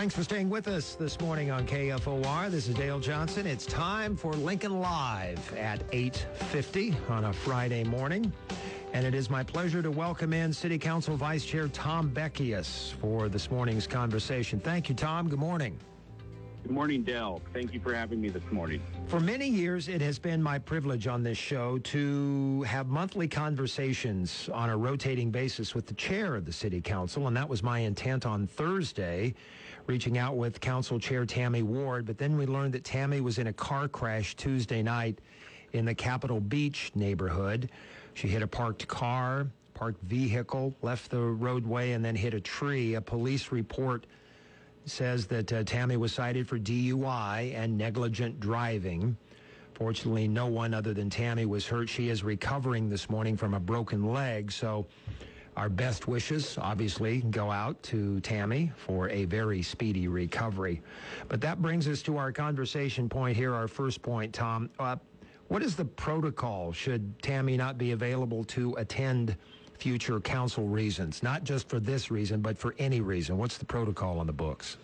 Thanks for staying with us this morning on KFOR. This is Dale Johnson. It's time for Lincoln Live at 8:50 on a Friday morning. And it is my pleasure to welcome in City Council Vice Chair Tom Beckius for this morning's conversation. Thank you, Tom. Good morning. Good morning, Dale. Thank you for having me this morning. For many years, it has been my privilege on this show to have monthly conversations on a rotating basis with the chair of the city council, and that was my intent on Thursday, reaching out with council chair Tammy Ward. But then we learned that Tammy was in a car crash Tuesday night in the Capitol Beach neighborhood. She hit a parked car, parked vehicle, left the roadway, and then hit a tree. A police report says that uh, Tammy was cited for DUI and negligent driving. Fortunately, no one other than Tammy was hurt. She is recovering this morning from a broken leg. So, our best wishes, obviously, go out to Tammy for a very speedy recovery. But that brings us to our conversation point here, our first point, Tom. Uh, what is the protocol should Tammy not be available to attend future council reasons? Not just for this reason, but for any reason. What's the protocol on the books?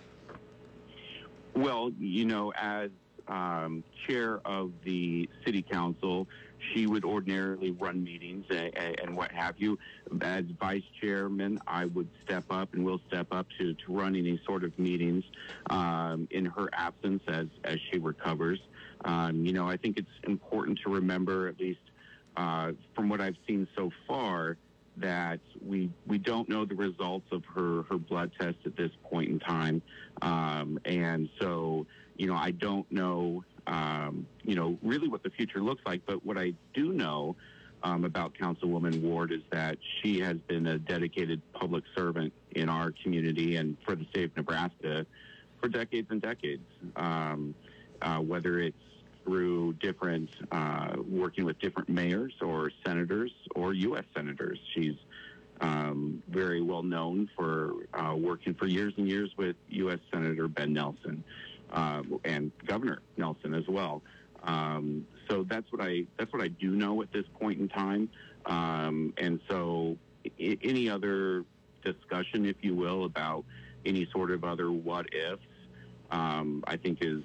Well, you know, as um, chair of the city council, she would ordinarily run meetings and, and what have you. As vice chairman, I would step up and will step up to, to run any sort of meetings um, in her absence as, as she recovers. Um, you know, I think it's important to remember, at least uh, from what I've seen so far, that we we don't know the results of her her blood test at this point in time, um, and so you know I don't know um, you know really what the future looks like. But what I do know um, about Councilwoman Ward is that she has been a dedicated public servant in our community and for the state of Nebraska for decades and decades. Um, uh, whether it's through different uh, working with different mayors or senators or U.S. senators. She's um, very well known for uh, working for years and years with U.S. Senator Ben Nelson uh, and Governor Nelson as well. Um, so that's what I that's what I do know at this point in time. Um, and so I- any other discussion, if you will, about any sort of other what ifs, um, I think is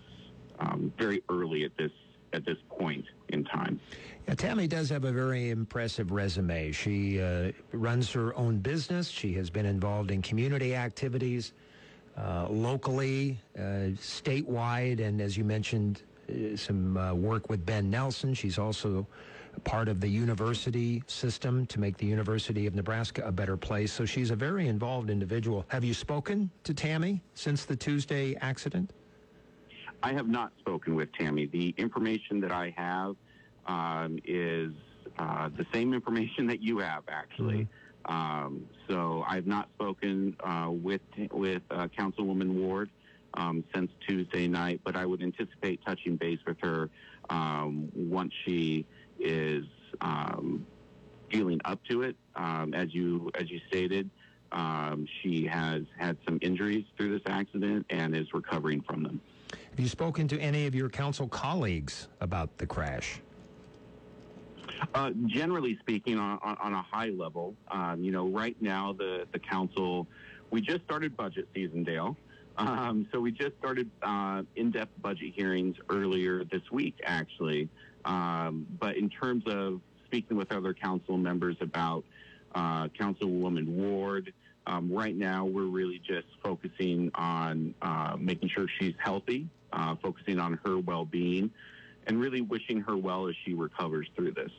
um, very early at this at this point in time. Yeah, Tammy does have a very impressive resume. She uh, runs her own business. She has been involved in community activities uh, locally, uh, statewide, and as you mentioned, uh, some uh, work with Ben Nelson. She's also part of the university system to make the University of Nebraska a better place. So she's a very involved individual. Have you spoken to Tammy since the Tuesday accident? I have not spoken with Tammy. The information that I have um, is uh, the same information that you have, actually. Um, so I've not spoken uh, with with uh, Councilwoman Ward um, since Tuesday night, but I would anticipate touching base with her um, once she is um, feeling up to it. Um, as you as you stated, um, she has had some injuries through this accident and is recovering from them. You spoken to any of your council colleagues about the crash? Uh, generally speaking, on, on, on a high level, um, you know, right now the, the council, we just started budget season, Dale. Um, so we just started uh, in-depth budget hearings earlier this week, actually. Um, but in terms of speaking with other council members about uh, Councilwoman Ward, um, right now we're really just focusing on uh, making sure she's healthy, uh, focusing on her well-being, and really wishing her well as she recovers through this.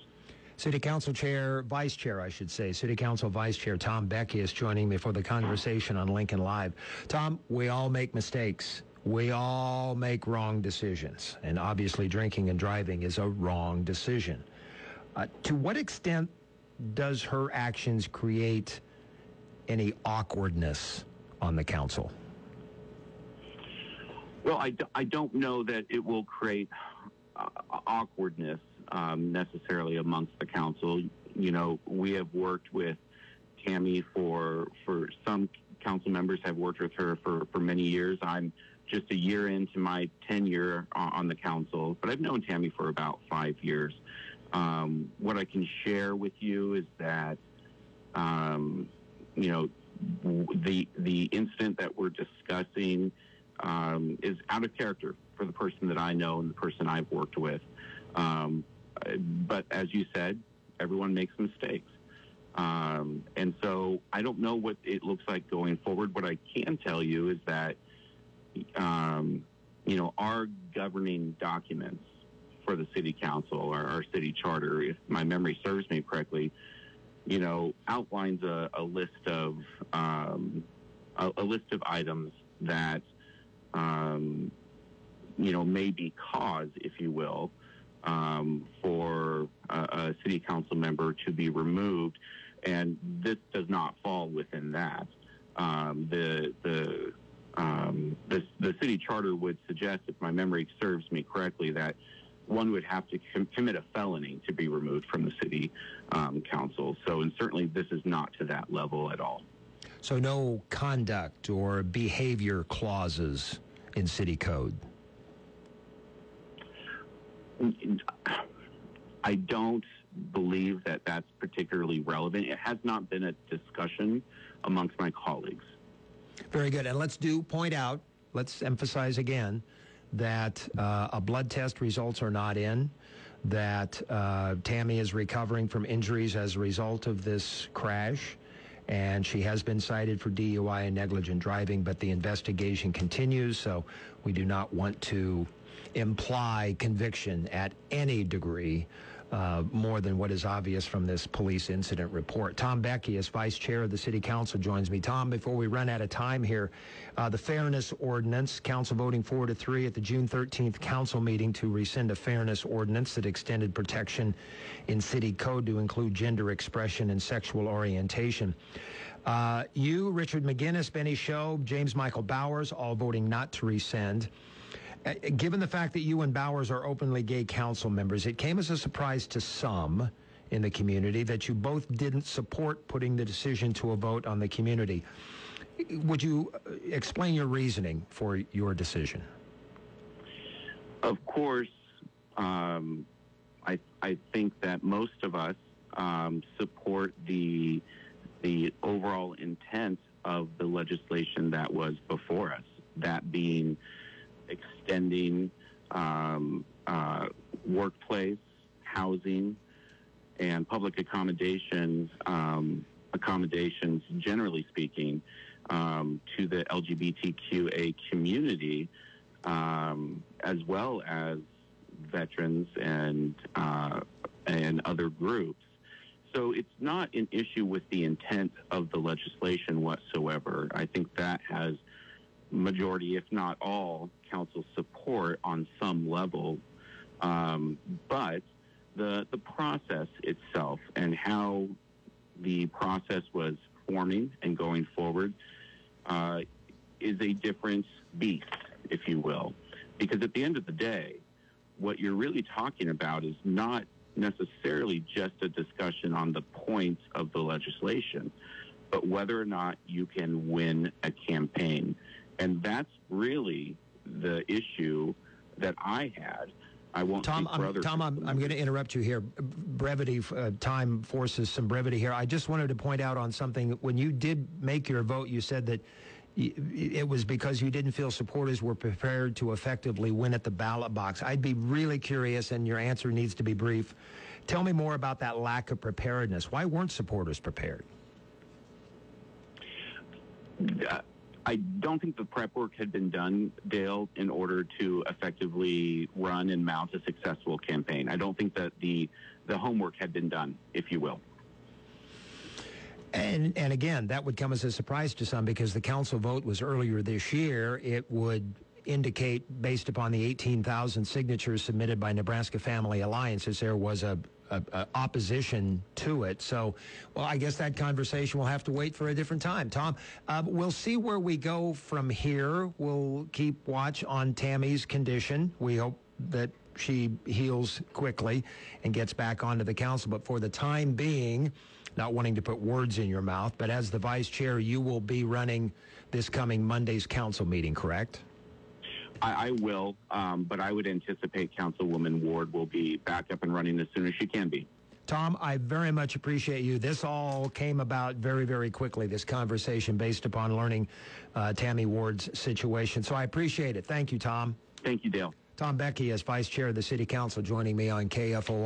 City Council Chair, Vice Chair, I should say, City Council Vice Chair Tom Beckius joining me for the conversation on Lincoln Live. Tom, we all make mistakes. We all make wrong decisions. And obviously, drinking and driving is a wrong decision. Uh, to what extent does her actions create any awkwardness on the council? Well, I, don't know that it will create uh, awkwardness um, necessarily amongst the council. You know, we have worked with Tammy for for some council members have worked with her for for many years. I'm just a year into my tenure on, on the council, but I've known Tammy for about five years. Um, what I can share with you is that, um, you know, the the incident that we're discussing um, is out of character for the person that I know and the person I've worked with. Um, but as you said, everyone makes mistakes. Um, and so I don't know what it looks like going forward. What I can tell you is that, um, you know, our governing documents for the city council, our, our city charter, if my memory serves me correctly, you know, outlines a, a list of um, a, a, list of items that um, you know may be cause, if you will, um, for a, a, city council member to be removed, and this does not fall within that. Um, the the um, the, the city charter would suggest, if my memory serves me correctly, that one would have to com- commit a felony to be removed from the city um, council. So, and certainly this is not to that level at all. So, no conduct or behavior clauses in city code? I don't believe that that's particularly relevant. It has not been a discussion amongst my colleagues. Very good. And let's do point out, let's emphasize again that uh, a blood test results are not in, that uh, Tammy is recovering from injuries as a result of this crash, and she has been cited for DUI and negligent driving, but the investigation continues, so we do not want to imply conviction at any degree uh, more than what is obvious from this police incident report. Tom Beckius, as vice chair of the city council, joins me. Tom, before we run out of time here, uh, the fairness ordinance, council voting four to three at the June 13th council meeting to rescind a fairness ordinance that extended protection in city code to include gender expression and sexual orientation. Uh, you, Richard Meginnis, Bennie Shobe, James Michael Bowers, all voting not to rescind. Uh, given the fact that you and Bowers are openly gay council members, it came as a surprise to some in the community that you both didn't support putting the decision to a vote on the community. Would you uh, explain your reasoning for your decision? Of course, um, I, I think that most of us um, support the the overall intent of the legislation that was before us. That being extending um, uh, workplace, housing, and public accommodations, um, accommodations, generally speaking, um, to the LGBTQA community, um, as well as veterans and uh, and other groups. So it's not an issue with the intent of the legislation whatsoever. I think that has majority, if not all, council support on some level. Um, but the the process itself and how the process was forming and going forward uh, is a different beast, if you will, because at the end of the day, what you're really talking about is not necessarily just a discussion on the points of the legislation, but whether or not you can win a campaign. And that's really the issue that I had. I won't Tom, I'm, Tom, I'm, I'm going to interrupt you here. Brevity, uh, time forces some brevity here. I just wanted to point out on something. When you did make your vote, you said that it was because you didn't feel supporters were prepared to effectively win at the ballot box. I'd be really curious, and your answer needs to be brief. Tell me more about that lack of preparedness. Why weren't supporters prepared? Uh, I don't think the prep work had been done, Dale, in order to effectively run and mount a successful campaign. I don't think that the the homework had been done, if you will. And, and again, that would come as a surprise to some because the council vote was earlier this year. It would indicate, based upon the 18,000 signatures submitted by Nebraska Family Alliances, there was a, opposition to it. So, well, I guess that conversation will have to wait for a different time. Tom, uh, we'll see where we go from here. We'll keep watch on Tammy's condition. We hope that she heals quickly and gets back onto the council. But for the time being, not wanting to put words in your mouth, but as the vice chair, you will be running this coming Monday's council meeting, correct? I, I will, um, but I would anticipate Councilwoman Ward will be back up and running as soon as she can be. Tom, I very much appreciate you. This all came about very, very quickly, this conversation based upon learning uh, Tammy Ward's situation. So I appreciate it. Thank you, Tom. Thank you, Dale. Tom Beckius, as Vice Chair of the City Council, joining me on KFOR.